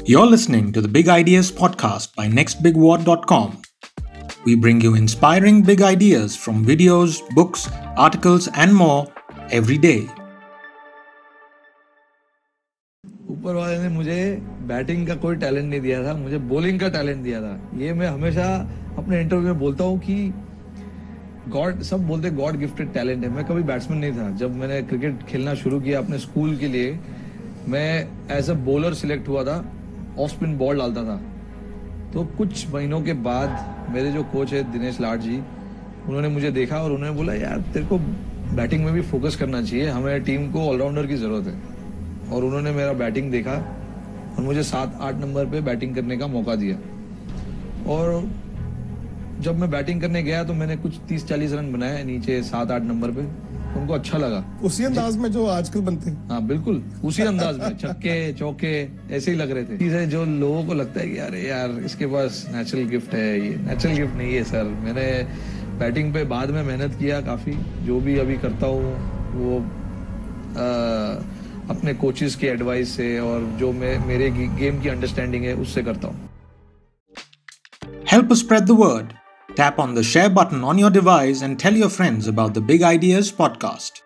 You're listening to the Big Ideas podcast by nextbigword.com. We bring you inspiring big ideas from videos, books, articles, and more every day. ऊपर वाले ने मुझे batting का कोई talent नहीं दिया था मुझे बॉलिंग का टैलेंट दिया था ये मैं हमेशा अपने इंटरव्यू में बोलता हूँ कि गॉड सब बोलते गॉड गिफ्टेड टैलेंट है मैं कभी बैट्समैन नहीं था जब मैंने क्रिकेट खेलना शुरू किया अपने स्कूल के लिए मैं एज अ बॉलर सिलेक्ट हुआ था ऑफ़ स्पिन बॉल डालता था। तो कुछ महीनों के बाद मेरे जो कोच है, दिनेश लाड जी, उन्होंने मुझे देखा और उन्होंने बोला, यार, तेरे को बैटिंग में भी फोकस करना चाहिए। हमें टीम को ऑलराउंडर की ज़रूरत है। और उन्होंने मेरा बैटिंग देखा और मुझे सात आठ नंबर पे बैटिंग करने का मौका दिया। और जब मैं बैटिंग करने गया तो मैंने कुछ तीस चालीस रन बनाए नीचे सात आठ नंबर पे। उनको अच्छा लगा। उसी अंदाज में जो आजकल बनते हैं। हाँ बिल्कुल उसी अंदाज में छक्के चौके ऐसे ही लग रहे थे। चीज़ें जो लोगों को लगता है कि यार यार इसके पास नेचुरल गिफ्ट है ये। नेचुरल गिफ्ट नहीं है सर। मैंने बैटिंग पे बाद में मेहनत किया काफ़ी। जो भी अभी करता हूँ वो आ, अपने कोचेस की एडवाइस से और जो मैं मेरे गेम की अंडरस्टैंडिंग है उससे करता हूँ। Us spread the word. Tap on the share button on your device and tell your friends about the Big Ideas podcast.